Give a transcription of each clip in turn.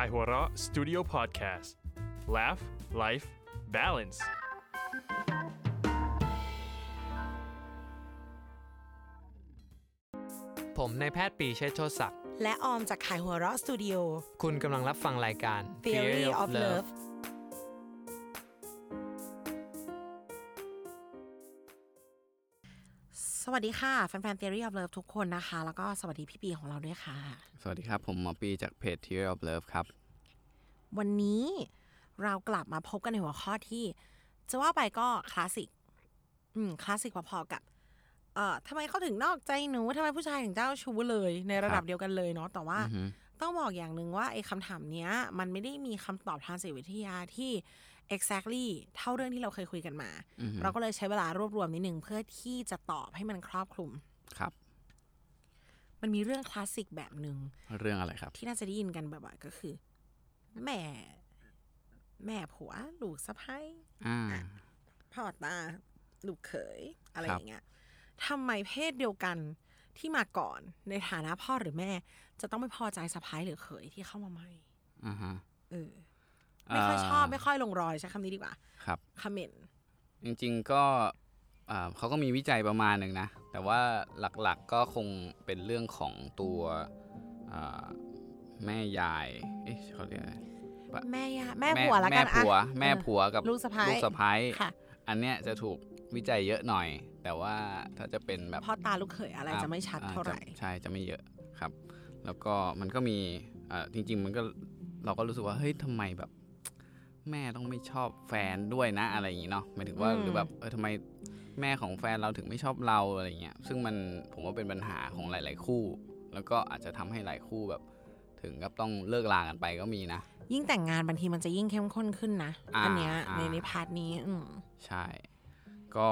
ายหัวเราะ Studio Podcast Laugh Life Balance ผมนายแพทย์ปรีเชษฐ์โชติศักดิ์และออมจากขายหัวเราะสตูดิโอ คุณกำลังรับฟังรายการ Theory of Love วัสดีค่ะ แฟนๆ Theory of Love ทุกคนนะคะ แล้วก็สวัสดีพี่ปีของเราด้วยค่ะ สวัสดีครับ ผมหมอปีจากเพจ Theory of Love ครับ วันนี้เรากลับมาพบกันในหัวข้อที่ จะว่าไปก็คลาสสิก อืม คลาสสิกพอๆกับ เอ่อทำไมเขาถึงนอกใจหนูทำไมผู้ชายถึงเจ้าชู้เลยในระดับครับเดียวกันเลยเนาะ แต่ว่าอือฮึต้องบอกอย่างหนึ่งว่าไอ้คำถามเนี้ย มันไม่ได้มีคำตอบทางจิตวิทยาที่ exactly เท่าเรื่องที่เราเคยคุยกันมาอือฮึเราก็เลยใช้เวลารวบรวมนิดนึงเพื่อที่จะตอบให้มันครอบคลุมครับ มันมีเรื่องคลาสสิกแบบหนึ่งเรื่องอะไรครับ ที่น่าจะได้ยินกันบ่อยๆก็คือ แม่ แม่ผัวลูกสะพ้ายอ่าพ่อตาลูกเขย อะไรครัอบย่างเงี้ยทำไมเพศเดียวกันที่มาก่อนในฐานะพ่อหรือแม่ จะต้องไม่พอใจสะพ้ายหรือเขยที่เข้ามาใหม่อ่าฮะเออ ไม่ค่อยชอบไม่ค่อยลงรอยใช้คำนี้ดีกว่า ครับคอมเมนต์จริงๆก็อ่าเขาก็มีวิจัยประมาณหนึ่งนะ แต่ว่าหลักๆก็คงเป็นเรื่องของตัวอ่าแม่ยาย เอ๊ะเขาเรียกอะไรแม่ยาแม่ผัวละกันแม่ผัวอะแม่เออผัวกับลูกสะใภ้ลูกสะพ้ายค่ะอันเนี้ยจะถูกวิจัยเยอะหน่อย แต่ว่าถ้าจะเป็นแบบพ่อตาลูกเขยอะไรจะไม่ชัดอ่เท่าไหร่จะใช่จะไม่เยอะครับ แล้วก็มันก็มีอ่าจริง ๆ มันก็เราก็รู้สึกว่าเฮ้ยทำไมแบบ แม่ต้องไม่ชอบแฟนด้วยนะอะไรอย่างงี้เนาะหมายถึงว่าอืมหรือแบบเออทำไมแม่ของแฟนเราถึงไม่ชอบเราอะไรเงี้ยซึ่งมันผมว่าเป็นปัญหาของหลาย ๆ คู่ แล้วก็อาจจะทำให้หลายคู่แบบ ถึงกับต้องเลิกลากันไปก็มีนะ ยิ่งแต่งงานบางทีมันจะยิ่งเข้มข้นขึ้นนะอ่าอันเนี้ยอ่าในในพาร์ทนี้อืมใช่ ก็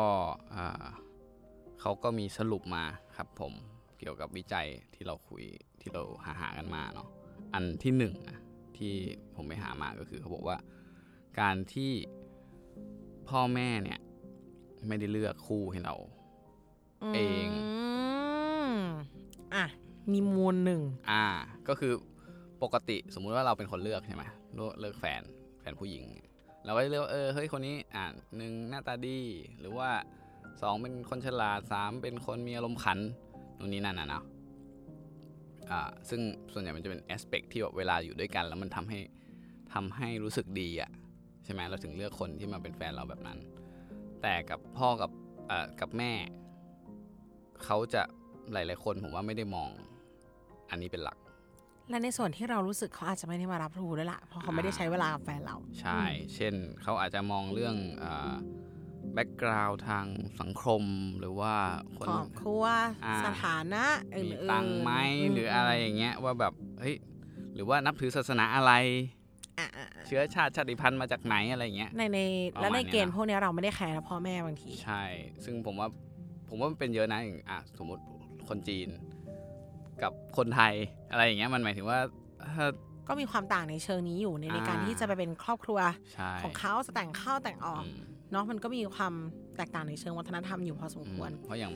อ่าเขาก็มีสรุปมาครับผมเกี่ยวกับวิจัยที่เราคุยที่เราหาหากันมาเนาะอันที่หนึ่งนะที่ผมไปหามาก็คือเขาบอกว่า การที่พ่อแม่เนี่ย ไม่ได้เลือกคู่ให้เรา เองมอะมีมูลหนึ่ง อ่า ก็คือปกติสมมุติว่าเราเป็นคนเลือกใช่ไหมเลือกเลือกแฟนแฟนผู้หญิง เราก็จะเลือกว่าเออเฮ้ยคนนี้อ่าหนึ่งหน้าตาดี หรือว่าสองเป็นคนฉลาดสามเป็นคนมีอารมณ์ขันนู่นนี่นั่นนะเนาะอ่าซึ่งส่วนใหญ่มันจะเป็นแอสเปกที่แบบเวลาอยู่ด้วยกัน แล้วมันทำให้ทำให้รู้สึกดีอะใช่ไหมเราถึงเลือกคนที่มาเป็นแฟนเราแบบนั้น แต่กับพ่อกับเอ่อกับแม่ เขาจะหลาย ๆ คนผมว่าไม่ได้มองอันนี้เป็นหลัก และในส่วนที่เรารู้สึกเขาอาจจะไม่ได้มารับรู้ด้วยล่ะเพราะเขาไม่ได้ใช้เวลากับแฟนเรา ใช่ เช่น เขาอาจจะมองเรื่องbackground ทางสังคมหรือว่าคนครอบครัวอ่าสถานะอื่นๆมีตังค์ไหมมหรืออะไรอย่างเงี้ยว่าแบบเฮ้ยหรือว่านับถือศาสนาอะไรอะอะอะ เชื้อชาติชาติพันธุ์มาจากไหนอะไรอย่างเงี้ยในในประมาณและในเนี้ยเกณฑ์นะพวกเนี้ยเราไม่ได้แคร์นะพ่อแม่บางที ใช่ ซึ่งผมว่าผมว่ามันเป็นเยอะนะอย่างอะสมมติคนจีน กับคนไทยอะไรอย่างเงี้ยมันหมายถึงว่าถ้าก็มีความต่างในเชิงนี้อยู่ในในการอ่าที่จะไปเป็นครอบครัวใช่ของเขาจะแต่งเข้าแต่งออกอืมเนาะมันก็มีความแตกต่างในเชิงวัฒนธรรมอยู่พอสมควรอืมเพราะอย่าง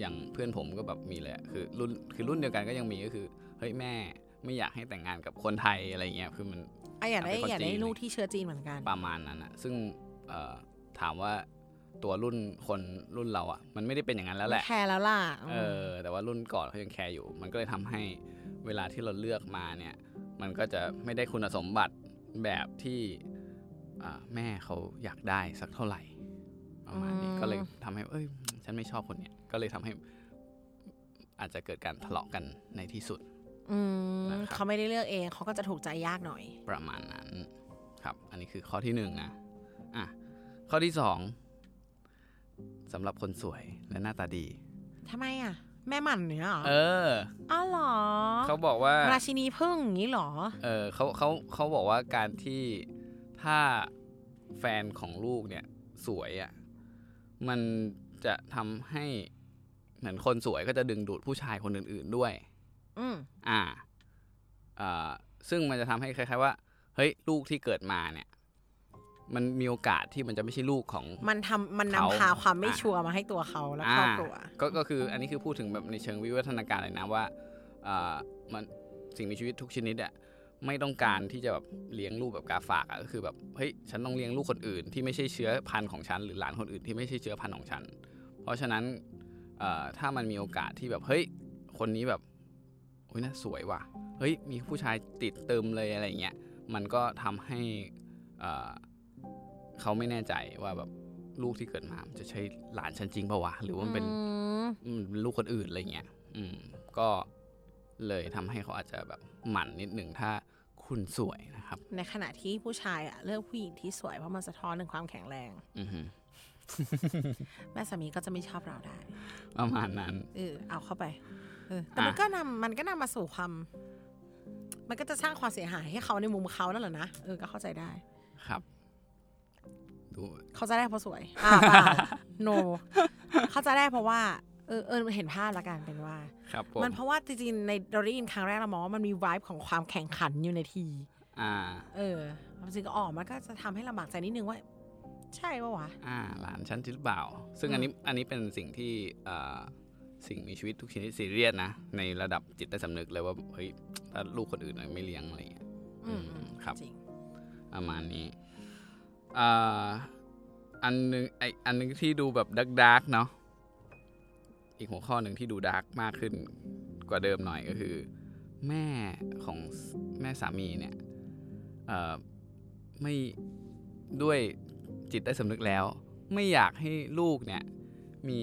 อย่างเพื่อนผมก็แบบมีเลยอะคือรุ่นคือรุ่นเดียวกันก็ยังมีก็คือเฮ้ยแม่ไม่อยากให้แต่งงานกับคนไทยอะไรเงี้ยคือมันไอะอยากได้เป็นคนอยากได้จีนลูกที่เชื้อจีนเหมือนกัน ประมาณนั้นอะซึ่งเอ่อถามว่าตัวรุ่นคนรุ่นเราอะมันไม่ได้เป็นอย่างนั้นแล้วแหไม่ละแคร์แล้วล่ะเออแต่ว่ารุ่นก่อนเขายังแคร์อยู่ มันก็เลยทำให้เวลาที่เราเลือกมาเนี่ย มันก็จะไม่ได้คุณสมบัติแบบที่อ่าแม่เขาอยากได้สักเท่าไหร่ประมาณนี้ก็เลยทำให้เอ้ย ฉันไม่ชอบคนเนี้ยก็เลยทำให้อาจจะเกิดการทะเลาะกันในที่สุด อืมนะครับ เขาไม่ได้เลือกเองเขาก็จะถูกใจยากหน่อย ประมาณนั้นครับ อันนี้คือข้อที่หนึ่งนะอะข้อที่สองสำหรับคนสวยและหน้าตาดี ทำไมอะ แม่หมันเนี่ยเหรอเอออ๋อเหรอ เขาบอกว่า ราชินีพึ่งอย่างนี้เหรอ เออเขาเขาเขาบอกว่าการที่ถ้าแฟนของลูกเนี่ยสวยอะ่ะมันจะทำให้เหมือนคนสวยก็จะดึงดูดผู้ชายคนอื่น ๆด้วย อืมอ่าอ่าซึ่งมันจะทำให้คล้ายๆว่า เฮ้ยลูกที่เกิดมาเนี่ย มันมีโอกาสที่มันจะไม่ใช่ลูกของ มันทำมันเขานำพาความไม่อะชัวร์มาให้ตัวเขาและครอบครัวก็ก็คืออันนี้คือพูดถึงแบบในเชิงวิวัฒนาการเลยนะว่าอ่ามันสิ่งมีชีวิตทุกชนิดอะไม่ต้องการที่จะแบบเลี้ยงลูกแบบกาฝากอะก็คือแบบเฮ้ยฉันต้องเลี้ยงลูกคนอื่น ที่ไม่ใช่เชื้อพันธุ์ของฉันหรือหลานคนอื่นที่ไม่ใช่เชื้อพันธุ์ของฉัน เพราะฉะนั้นเอ่อถ้ามันมีโอกาสที่แบบเฮ้ยคนนี้แบบ โอ้ยน่าสวยว่ะเฮ้ยมีผู้ชายติดเติมเลยอะไรอย่างเงี้ยมันก็ทำให้เอ่อเขาไม่แน่ใจว่าแบบลูกที่เกิดมามันจะใช่หลานฉันจริงเปล่าวะหรือว่ามันเป็นอืมอืมลูกคนอื่นอะไรเงี้ยอืมก็เลยทำให้เขาอาจจะแบบหมั่นนิดหนึ่งถ้าคุณสวยนะครับ ในขณะที่ผู้ชายอะเลือกผู้หญิงที่สวยเพราะมันสะท้อนถึงความแข็งแรงอือหือแม่สามีก็จะไม่ชอบเราได้ ประมาณนั้นเออเอาเข้าไปเออ แต่มันอะก็นำมันก็นำมาสู่ความ มันก็จะสร้างความเสียหายให้เขาในมุมเขานั่นแหละนะเออก็เข้าใจได้ ครับดูเข้าใจได้เพราะสวยอ่าเปล่า no เข้าใจได้เพราะว่าเออเออเห็นภาพละกันเป็นว่าครับผมมันเพราะว่าจริงๆในเราได้ยินครั้งแรกเรามองว่ามันมี vibe ของความแข่งขันอยู่ในทีอ่า เออจริงๆก็ออกมันก็จะทำให้ลำบากใจนิดนึงว่า ใช่ปะวะอ่า หลานฉันจริงหรือเปล่า ซึ่งอันนี้อันนี้เป็นสิ่งที่เอ่อ สิ่งมีชีวิตทุกชนิดซีเรียสนะ ในระดับจิตใต้สำนึกเลยว่าเฮ้ยถ้าลูกคนอื่นไม่เลี้ยงอะไรอย่างเงี้ยอืมอืมครับจริงประมาณนี้อ่าอันหนึงไออันหนึงที่ดูแบบดักดักๆเนาะอีกหัวข้อหนึ่งที่ดูดาร์กมากขึ้นกว่าเดิมหน่อยก็คือ แม่ของแม่สามีเนี่ยเอ่อไม่ด้วยจิตใต้สำนึกแล้ว ไม่อยากให้ลูกเนี่ยมี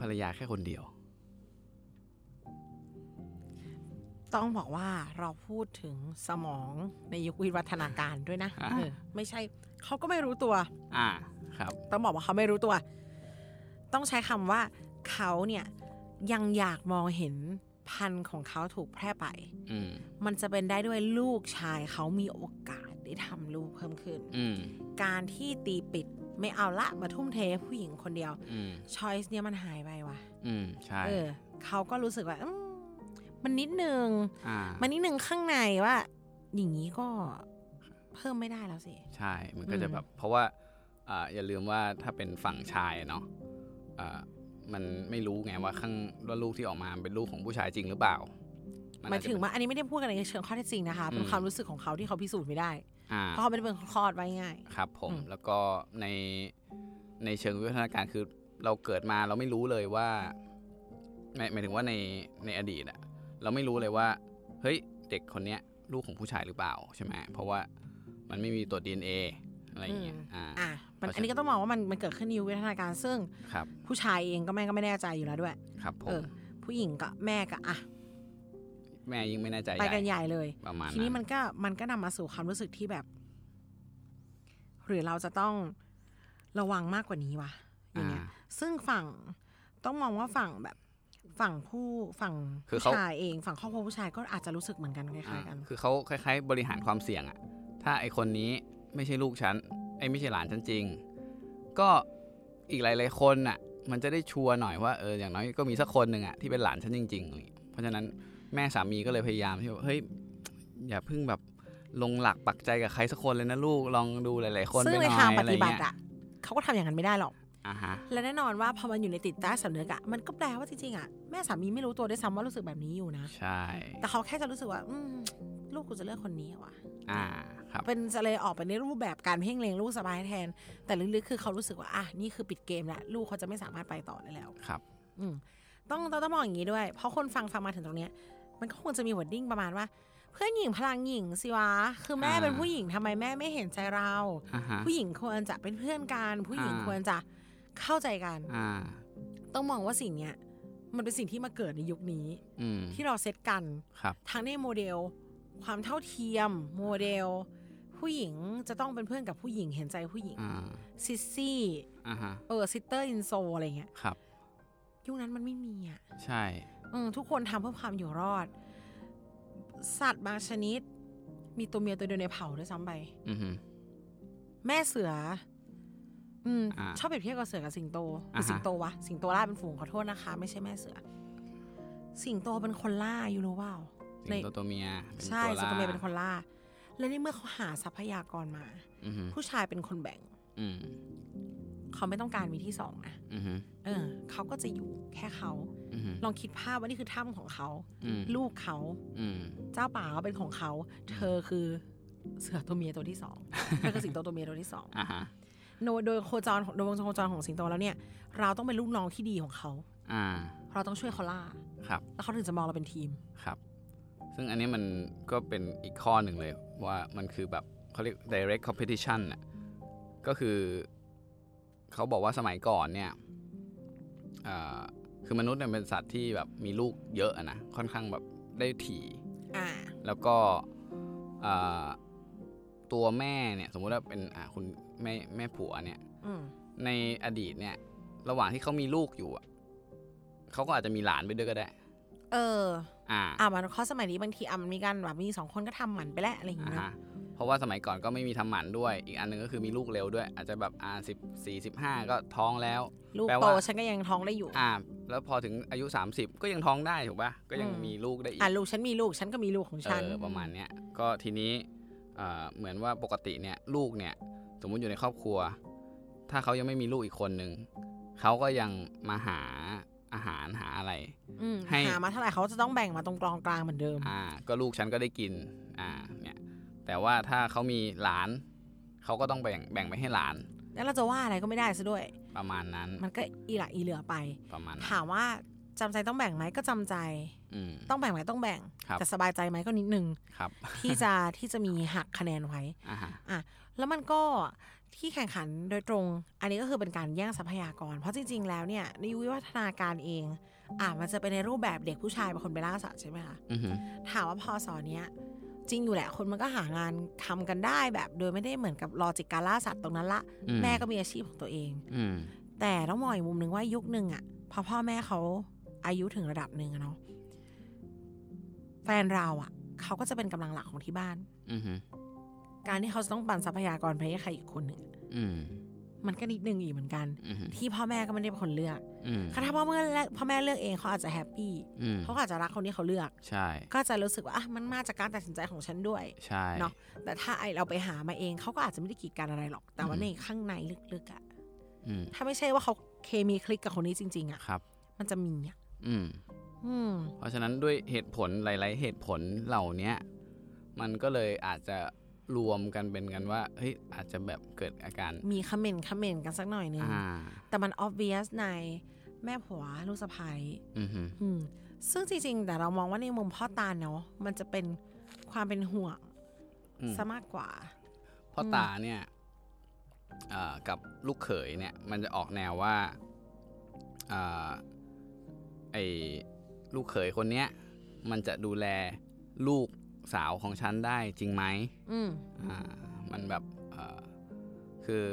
ภรรยาแค่คนเดียว ต้องบอกว่าเราพูดถึงสมองในยุควิวัฒนาการด้วยนะอ่าเออไม่ใช่เขาก็ไม่รู้ตัว อ่า ครับ ต้องบอกว่าเขาไม่รู้ตัว ต้องใช้คำว่าเขาเนี่ยยังอยากมองเห็นพันธุ์ของเขาถูกแพร่ไปอืมมันจะเป็นได้ด้วยลูกชายเขามีโอกาสได้ทำลูกเพิ่มขึ้นอืมการที่ตีปิด ไม่เอาละมาทุ่มเทให้ผู้หญิงคนเดียวอืมช้อยส์เนี่ยมันหายไปว่ะอืมใช่เออเขาก็รู้สึกว่าอืมมันนิดนึงอ่ามันนิดนึงข้างในว่า อย่างนี้ก็เพิ่มไม่ได้แล้วสิ ใช่ มันก็จะอืมแบบ เพราะว่าอ่าอย่าลืมว่าถ้าเป็นฝั่งชายเนาะอ่ามันไม่รู้ไงว่าข้างว่าลูกที่ออกมาเป็นลูกของผู้ชายจริงหรือเปล่า หมายถึงว่าอันนี้ไม่ได้พูดกันในเชิงข้อเท็จจริงนะคะเป็นอืมความรู้สึกของเขาที่เขาพิสูจน์ไม่ได้อ่าเพราะเขาไม่ได้เป็นคนคลอดไว้ง่าย ครับผมอืมแล้วก็ในในเชิงวิวัฒนาการคือเราเกิดมาเราไม่รู้เลยว่าหมายหมายถึงว่าในในอดีตอะเราไม่รู้เลยว่า เฮ้ยเด็กคนเนี้ยลูกของผู้ชายหรือเปล่าใช่ไหมเพราะว่ามันไม่มีตัว DNA อะไรอย่างเงี้ยอ่าอะมันเพราะฉะนั้นอันนี้ก็ต้องมองว่ามันมันเกิดขึ้นในยุควิวัฒนาการซึ่งครับผู้ชายเองก็แม่ก็ไม่แน่ใจอยู่แล้วด้วย ครับผเอมอผู้หญิงก็แม่ก็อะ แม่ยิ่งไม่แน่ใจไปใหญ่กันใหญ่เลยประมาณทีนี้มันก็มันก็นำมาสู่ความรู้สึกที่แบบ หรือเราจะต้องระวังมากกว่านี้วะอย่างเงี้ยอ่าซึ่งฝั่งต้องมองว่าฝั่งแบบฝั่งผู้ฝั่งคือผู้เขาชายเองฝั่งครอบครัวผู้ชายก็อาจจะรู้สึกเหมือนกันคล้ายๆกันอ่าคือเขาคล้าย ๆ บริหารความเสี่ยงอะถ้าไอคนนี้ไม่ใช่ลูกฉันไอไม่ใช่หลานฉันจริง ก็อีกหลายๆคนอะมันจะได้ชัวร์หน่อยว่าเอออย่างน้อยก็มีสักคนหนึ่งอะที่เป็นหลานฉันจริงๆอะไรอย่างเงี้ยเพราะฉะนั้น แม่สามีก็เลยพยายามที่ว่าเฮ้ยอย่าเพิ่งแบบลงหลักปักใจกับใครสักคนเลยนะลูกลองดูหลาย ๆ คนซึ่ไปงหในน่อทางยปอะไรฏิบัติเงี้ยอะเขาก็ทำอย่างนั้นไม่ได้หรอก อ่าฮะและแน่นอนว่าพอมันอยู่ในติดใต้สำนึกอะมันก็แปลว่าจริงๆอะแม่สามีไม่รู้ตัวด้วยซ้ำว่ารู้สึกแบบนี้อยู่นะ ใช่แต่เขาแค่จะรู้สึกว่า อืมลูกกูจะเลือกคนนี้ว่ะ อ่าครับ เป็นจะเลยออกไปในรูปแบบการเพ่งเล็งลูกสบายแทน แต่ลึกๆคือเขารู้สึกว่าอะนี่คือปิดเกมแล้วลูกเขาจะไม่สามารถไปต่อได้แล้ว ครับ อืมต้องต้องต้องมองอย่างนี้ด้วย เพราะคนฟังฟังมาถึงตรงเนี้ย มันก็ควรจะมี wording ประมาณว่า เพื่อนหญิงพลังหญิงสิวะ คือแม่อ่าเป็นผู้หญิงทำไมแม่ไม่เห็นใจเราอ่าฮะผู้หญิงควรจะเป็นเพื่อนกัน ผู้หญิงอ่าควรจะเข้าใจกันอ่าต้องมองว่าสิ่งเนี้ยมันเป็นสิ่งที่มาเกิดในยุคนี้อืมที่เราเซตกันครับทั้งในโมเดล ความเท่าเทียม โมเดล ผู้หญิงจะต้องเป็นเพื่อนกับผู้หญิงเห็นใจผู้หญิงอ่า sissy อ่าฮะเออ sister in soul อะไรเงี้ยครับ ยุคนั้นมันไม่มีอะ ใช่อืมทุกคนทำเพื่อความอยู่รอด สัตว์บางชนิด มีตัวเมียตัวเดียวในเผ่าด้วยซ้ำไปอือฮึแม่เสือ อืมอ่าชอบเปรียบเทียบกับเสือกับสิงโตหรืออ่าฮะสิงโตวะ สิงโตล่าเป็นฝูงขอโทษนะคะ ไม่ใช่แม่เสือ สิงโตเป็นคนล่าอยู่รู้เปล่าสิงโตตัวเมียเป็นใช่ตัวสิงโตล่าเมียเป็นคนล่า และในเมื่อเขาหาทรัพยากรมาอือฮึผู้ชายเป็นคนแบ่งอืม เขาไม่ต้องการมีที่สองนะอือฮึเออ เขาก็จะอยู่แค่เขาอือฮึลองคิดภาพว่านี่คือถ้ำของเขาอืมลูกเขาอืมเจ้าป่าก็เป็นของเขา เธอคือเสือตัวเมียตัวที่สองเธอคือสิงโตตัวเมียตัวที่สองอ่าฮะโดยโดยโคจรโดยวงจรโคจรของสิงโตแล้วเนี่ย เราต้องเป็นลูกน้องที่ดีของเขาอ่า เราต้องช่วยเขาล่าครับ แล้วเขาถึงจะมองเราเป็นทีมครับ ซึ่งอันนี้มันก็เป็นอีกข้อหนึ่งเลยว่ามันคือแบบเขาเรียก direct competition น่ะก็คือ เขาบอกว่าสมัยก่อนเนี่ยอ่าคือมนุษย์เนี่ยเป็นสัตว์ที่แบบมีลูกเยอะอะนะค่อนข้างแบบได้ถี่อ่าแล้วก็อ่าตัวแม่เนี่ยสมมุติว่าเป็นอ่าคุณแม่แม่ผัวเนี่ยอืมในอดีตเนี่ย ระหว่างที่เขามีลูกอยู่อะเขาก็อาจจะมีหลานไปด้วยก็ได้ เออ อ่าอ่ามันข้อสมัยนี้บางทีอะมันมีการแบบมีสองคนก็ทำหมันไปแล้วอะไรอย่างอ่าเงี้ยฮะ เพราะว่าสมัยก่อนก็ไม่มีทำหมันด้วย อีกอันหนึงก็คือมีลูกเร็วด้วย อาจจะแบบอ่าสิบสี่สิบห้าก็ท้องแล้ว ลูกแปลโตว่าฉันก็ยังท้องได้อยู่ อ่า แล้วพอถึงอายุ 30 ก็ยังท้องได้ถูกปะก็ยังอืมมีลูกได้อีก อะลูกฉันมีลูกฉันก็มีลูกของฉันเออประมาณเนี้ย ก็ทีนี้เอ่อเหมือนว่าปกติเนี่ยลูกเนี่ยสมมุติอยู่ในครอบครัว ถ้าเขายังไม่มีลูกอีกคนหนึ่งเขาก็ยังมาหาอาหารหาอะไรอืมให้หามาเท่าไหร่เขาจะต้องแบ่งมาตรงกลางกลางๆเหมือนเดิม อ่า ก็ลูกฉันก็ได้กิน อ่า เนี่ย แต่ว่าถ้าเขามีหลาน เขาก็ต้องแบ่งแบ่งไปให้หลาน แล้วเราจะว่าอะไรก็ไม่ได้ซะด้วย ประมาณนั้น มันก็อีหละอีเหลือไป ประมาณนั้นถามว่าจำใจต้องแบ่งไหมก็จำใจอืมต้องแบ่งไหมต้องแบ่งครับแต่สบายใจไหมก็นิดนึงครับที่จะที่จะมีหักคะแนนไว้อ่าฮะแล้วมันก็ที่แข่งขันโดยตรง อันนี้ก็คือเป็นการแย่งทรัพยากร เพราะจริง ๆ แล้วเนี่ยในยุควิวัฒนาการเอง อะมันจะเป็นในรูปแบบเด็กผู้ชายเป็นคนไปล่าสัตว์ใช่ไหมคะอือฮึถามว่าพอสอนเนี้ย จริงอยู่แหละ คนมันก็หางานทำกันได้แบบ โดยไม่ได้เหมือนกับ logic การล่าสัตว์ตรงนั้นละอืมแม่ก็มีอาชีพของตัวเองอืมแต่ต้องมองอีกมุมหนึ่งว่ายุคหนึ่งอะพอพ่อแม่เขาอายุถึงระดับหนึ่งอะเนาะแฟนเราอะ เขาก็จะเป็นกำลังหลักของที่บ้านอือฮึการที่เขาจะต้องปั่นทรัพยากรไปให้ใครอีกคนหนึ่งอะอื มมันก็นิดนึงอีกเหมือนกันอือฮึที่พ่อแม่ก็ไม่ได้เป็นคนเลือกอืมถ้าพ่อแม่เลือกพ่อแม่เลือกเองเขาอาจจะ happyอืมเขาก็อาจจะรักคนที่เขาเลือก ใช่ ก็จะรู้สึกว่าอะมันมาจากการตัดสินใจของฉันด้วย ใช่เนาะแต่ถ้าไอเราไปหามาเองเขาก็อาจจะไม่ได้กีดกันอะไรหรอก แต่ว่าอืมในข้างในลึกๆอะอืมถ้าไม่ใช่ว่าเขาเคมีคลิกกับคนนี้จริง ๆอะครับ มันจะมีอะอืมอืมเพราะฉะนั้นด้วยเหตุผลหลาย ๆ เหตุผลเหล่าเนี้ยมันก็เลยอาจจะ รวมกันเป็นกันว่าเฮ้ยอาจจะแบบเกิดอาการ มีคอมเมนต์คอมเมนต์กันสักหน่อยนึงอ่าแต่มัน obvious ในแม่ผัวลูกสะใภ้อือฮึอืมซึ่งจริงๆ แต่เรามองว่าในมุมพ่อตาเนาะมันจะเป็นความเป็นห่วงอืมซะมากกว่า พ่อตาเนี่ยเอ่อกับลูกเขยเนี่ย มันจะออกแนวว่าอ่าไอ้ลูกเขยคนเนี้ย มันจะดูแลลูก สาวของฉันได้จริงไหมอืมอ่ามันแบบเอ่อคือ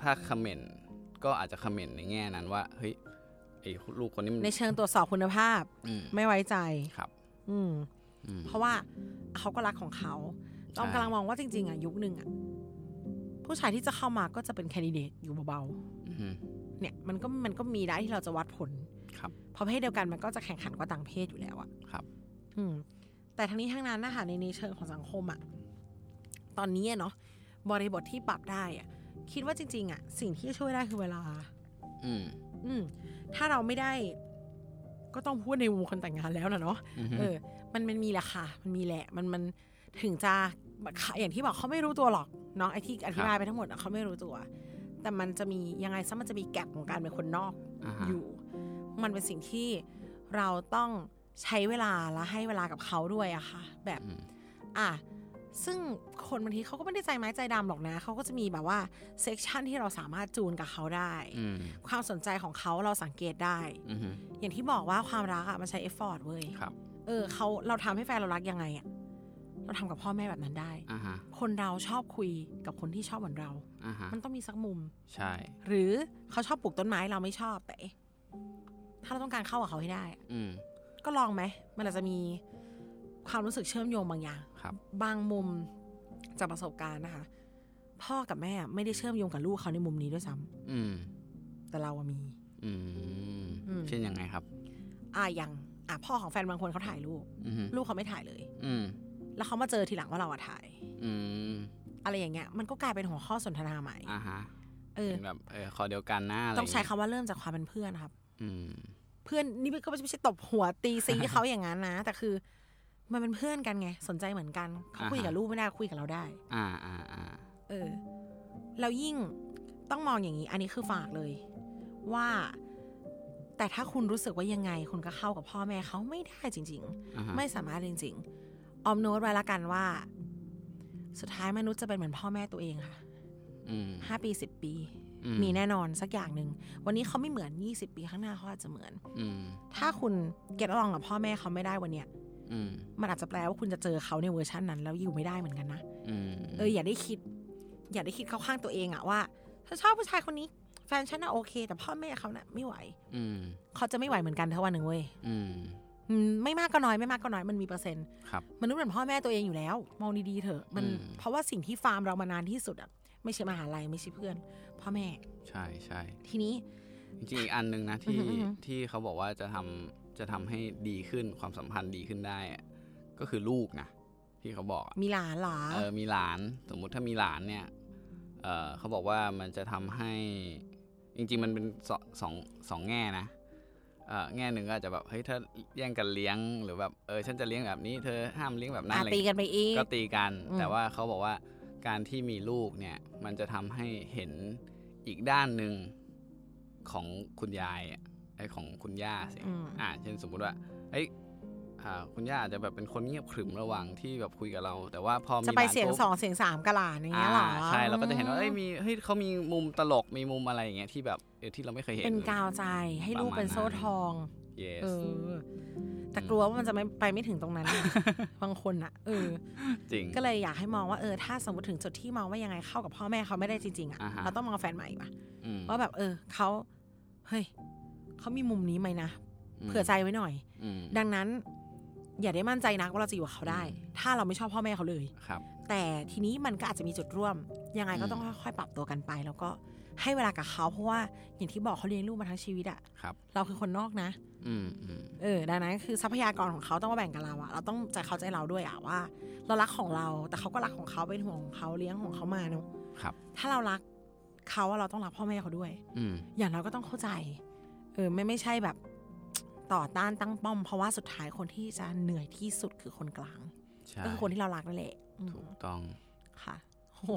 ถ้าคอมเมนต์ก็อาจจะคอมเมนต์ในแง่นั้นว่าเฮ้ยไอ้ลูกคนนี้มันในเชิงตรวจสอบคุณภาพอืมไม่ไว้ใจครับอืมอืมเพราะว่าเขาก็รักของเขาต้องใช่กำลังมองว่าจริง ๆอะยุคหนึ่งอะผู้ชายที่จะเข้ามาก็จะเป็นแคนดิเดตอยู่เบาอือฮึๆเนี่ยมันก็มันก็มีได้ที่เราจะวัดผล ครับเพราะเพศเดียวกันมันก็จะแข่งขันกว่าต่างเพศอยู่แล้วอะครับ อืม แต่ทั้งนี้ทั้งนั้นนะคะในในเชิงของสังคมอะตอนนี้อะเนาะบริบทที่ปรับได้อะคิดว่าจริง ๆอะสิ่งที่ช่วยได้คือเวลา อืม อืม ถ้าเราไม่ได้ก็ต้องพูดในมุมคนแต่งงานแล้วนะเนาะอือฮึเออ มันมันมีแหละค่ะ มันมีแหละ มันมันถึงจะอย่างที่บอกเขาไม่รู้ตัวหรอกเนาะไอ้ที่อธิบายไปทั้งหมดอะเขาไม่รู้ตัว แต่มันจะมียังไงซะมันจะมีแกลบของการเป็นคนนอกอ่าฮะอยู่ มันเป็นสิ่งที่เราต้อง ใช้เวลาและให้เวลากับเขาด้วยอะค่ะ แบบอืมอะซึ่งคนบางทีเขาก็ไม่ได้ใจไม้ใจดำหรอกนะ เขาก็จะมีแบบว่า section ที่เราสามารถจูนกับเขาได้อืมความสนใจของเขาเราสังเกตได้อือฮึอย่างที่บอกว่าความรักอะมันใช้ effort เว้ยครับเออเขาเราทำให้แฟนเรารักยังไงอะเราทำกับพ่อแม่แบบนั้นได้อ่าฮะคนเราชอบคุยกับคนที่ชอบเหมือนเราอ่าฮะมันต้องมีสักมุม ใช่ หรือเขาชอบปลูกต้นไม้เราไม่ชอบแต่ถ้าเราต้องการเข้ากับเขาให้ได้อะอืม ก็ลองไหม มันอาจจะมีความรู้สึกเชื่อมโยงบางอย่างครับ บางมุมจากประสบการณ์นะคะ พ่อกับแม่ไม่ได้เชื่อมโยงกับลูกเขาในมุมนี้ด้วยซ้ำอืม แต่เราอะมี อืม อืม เช่นยังไงครับ อะอย่างอะพ่อของแฟนบางคนเขาถ่ายรูป อือฮึลูกเขาไม่ถ่ายเลย อืม แล้วเขามาเจอทีหลังว่าเราอะถ่าย อืมอะไรอย่างเงี้ย มันก็กลายเป็นหัวข้อสนทนาใหม่อ่าฮะเเออ เป็นแบบเออคอเดียวกันนะอะไรต้องใช้ย่าคำว่าเริ่มจากความเป็นเพื่อนครับ อืม เพื่อนนี่ก็ไม่ใช่ตบหัวตีซีเขาอย่างนั้นนะ แต่คือมันเป็นเพื่อนกันไง สนใจเหมือนกันเขาคุยกับลูกไม่ได้คุยกับเราได้ อ่าอ่าอ่าเออแล้วยิ่งต้องมองอย่างนี้ อันนี้คือฝากเลย ว่า แต่ถ้าคุณรู้สึกว่ายังไง คุณก็เข้ากับพ่อแม่เขาไม่ได้จริงอ่าฮะๆไม่สามารถจริง ๆ ออมโน้ตไว้ละกันว่า สุดท้ายมนุษย์จะเป็นเหมือนพ่อแม่ตัวเองค่ะอืมห้าปีสิบปีอื มีแน่นอนสักอย่างหนึ่ง วันนี้เขาไม่เหมือนยี่สิบปีข้างหน้าเขาอาจจะเหมือนอืมถ้าคุณเก็ตลองกับพ่อแม่เขาไม่ได้วันเนี้ยอืมมันอาจจะแปลว่าคุณจะเจอเขาในเวอร์ชันนั้น แล้วอยู่ไม่ได้เหมือนกันนะอืมเอออย่าได้คิด อย่าได้คิดเข้าข้างตัวเองอะว่าถ้าชอบผู้ชายคนนี้ แฟนฉันน่ะโอเค แต่พ่อแม่เขาน่ะไม่ไหว อืมเขาจะไม่ไหวเหมือนกันเท่าวันหนึ่งเว้ยอืมอืมไม่มากก็น้อยไม่มากก็น้อยมันมีเปอร์เซ็นต์ครับมนุษย์เหมือนพ่อแม่ตัวเองอยู่แล้ว มองดีๆเถอะมันอืมเพราะว่าสิ่งที่ฟาร์มเรามานานที่สุดอะ ไม่ใช่มหาลัยไม่ใช่เพื่อน พ่อแม่ ใช่ใช่ทีนี้ จริงๆอีกอันหนึ่งนะที่อือฮึอือฮึที่เขาบอกว่าจะทำจะทำให้ดีขึ้นความสัมพันธ์ดีขึ้นได้อะก็คือลูกนะที่เขาบอกอะมีหลานเหรอเออมีหลาน สมมุติถ้ามีหลานเนี่ยเออเขาบอกว่ามันจะทำให้จริง ๆ มันเป็นสองสองสองแง่นะเออแง่หนึ่งก็อาจจะแบบเฮ้ยถ้าแย่งกันเลี้ยงหรือแบบเออฉันจะเลี้ยงแบบนี้เธอห้ามเลี้ยงแบบนั้นอะอะไรตีกันไปอีกก็ตีกันอืมแต่ว่าเขาบอกว่า การที่มีลูกเนี่ยมันจะทำให้เห็นอีกด้านหนึ่งของคุณยายอะไอ้ของคุณย่าสิอืมอ่าเช่นสมมุติว่าเอ้ยอ่าคุณย่าอาจจะแบบเป็นคนเงียบขรึมระหว่างที่แบบคุยกับเรา แต่ว่าพอมีจะไปหลานเสียงปุ๊บสองเสียงสามกะหลานอย่างเงี้ยเหรออ่าใช่เราก็จะเห็นว่าเอ้ยมีเฮ้ยเขามีมุมตลกมีมุมอะไรอย่างเงี้ยที่แบบเออที่เราไม่เคยเห็นเป็นกาวใจให้ลูกเป็นโซ่ทอง yes เออ แต่กลัวว่ามันจะไม่ไปไม่ถึงตรงนั้นน่ะบางคนอะเออจริงก็เลยอยากให้มองว่าเออถ้าสมมติถึงจุดที่มองว่ายังไงเข้ากับพ่อแม่เขาไม่ได้จริงๆอะอ่าฮะเราต้องมองแฟนใหม่ปะอืมว่าแบบเออเขาเฮ้ยเขามีมุมนี้ไหมนะมเผื่อใจไว้หน่อยอืมดังนั้น อย่าได้มั่นใจนักว่าเราจะอยู่กับเขาได้อืมถ้าเราไม่ชอบพ่อแม่เขาเลยครับ แต่ทีนี้มันก็อาจจะมีจุดร่วม ยังไงก็อืมต้องค่อยๆปรับตัวกันไป แล้วก็ให้เวลากับเขาเพราะว่าอย่างที่บอกเขาเลี้ยงลูกมาทั้งชีวิตอะครับเราคือคนนอกนะอืมอืม เออดังนั้นคือทรัพยากรของเขาต้องมาแบ่งกับเราอะเราต้องใจเขาใจเราด้วยอะว่า เรารักของเรา แต่เขาก็รักของเขาเป็นห่วงของเขาเลี้ยงของเขามาเนาะครับ ถ้าเรารักเขาอะเราต้องรักพ่อแม่เขาด้วย อืมอย่างเราก็ต้องเข้าใจ เออ ไม่ไม่ใช่แบบต่อต้านตั้งป้อม เพราะว่าสุดท้ายคนที่จะเหนื่อยที่สุดคือคนกลางใช่ก็คือคนที่เรารักนั่นแหละอืมถูกต้องค่ะโอ้โห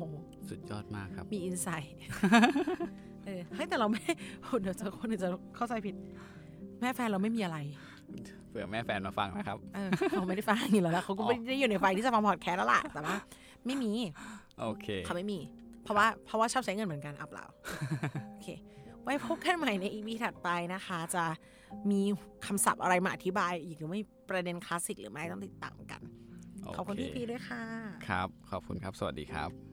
สุดยอดมากครับ มีอินไซต์เออให้ยแต่เราไม่เดี๋ยวจะคนอื่นจะเข้าใจผิด แม่แฟนเราไม่มีอะไรเผื่อแม่แฟนมาฟังนะครับเออเขาไม่ได้ฟังอยู่แล้วล่ะเขาก็ไม่ได้อยู่ในไฟที่จะฟังพอดแคสต์แล้วล่ะแต่ว่าไม่มีโอเคเขาไม่มี เพราะว่าเพราะว่าชอบใช้เงินเหมือนกันอับเราโอเค ไว้พบกันใหม่ในอีพีถัดไปนะคะ จะมีคำศัพท์อะไรมาอธิบายอีกหรือไม่ประเด็นคลาสสิกหรือไม่ต้องติดตามกันขอบคุณโเพี่พีด้วยค่ะ ครับ ขอบคุณครับ สวัสดีครับ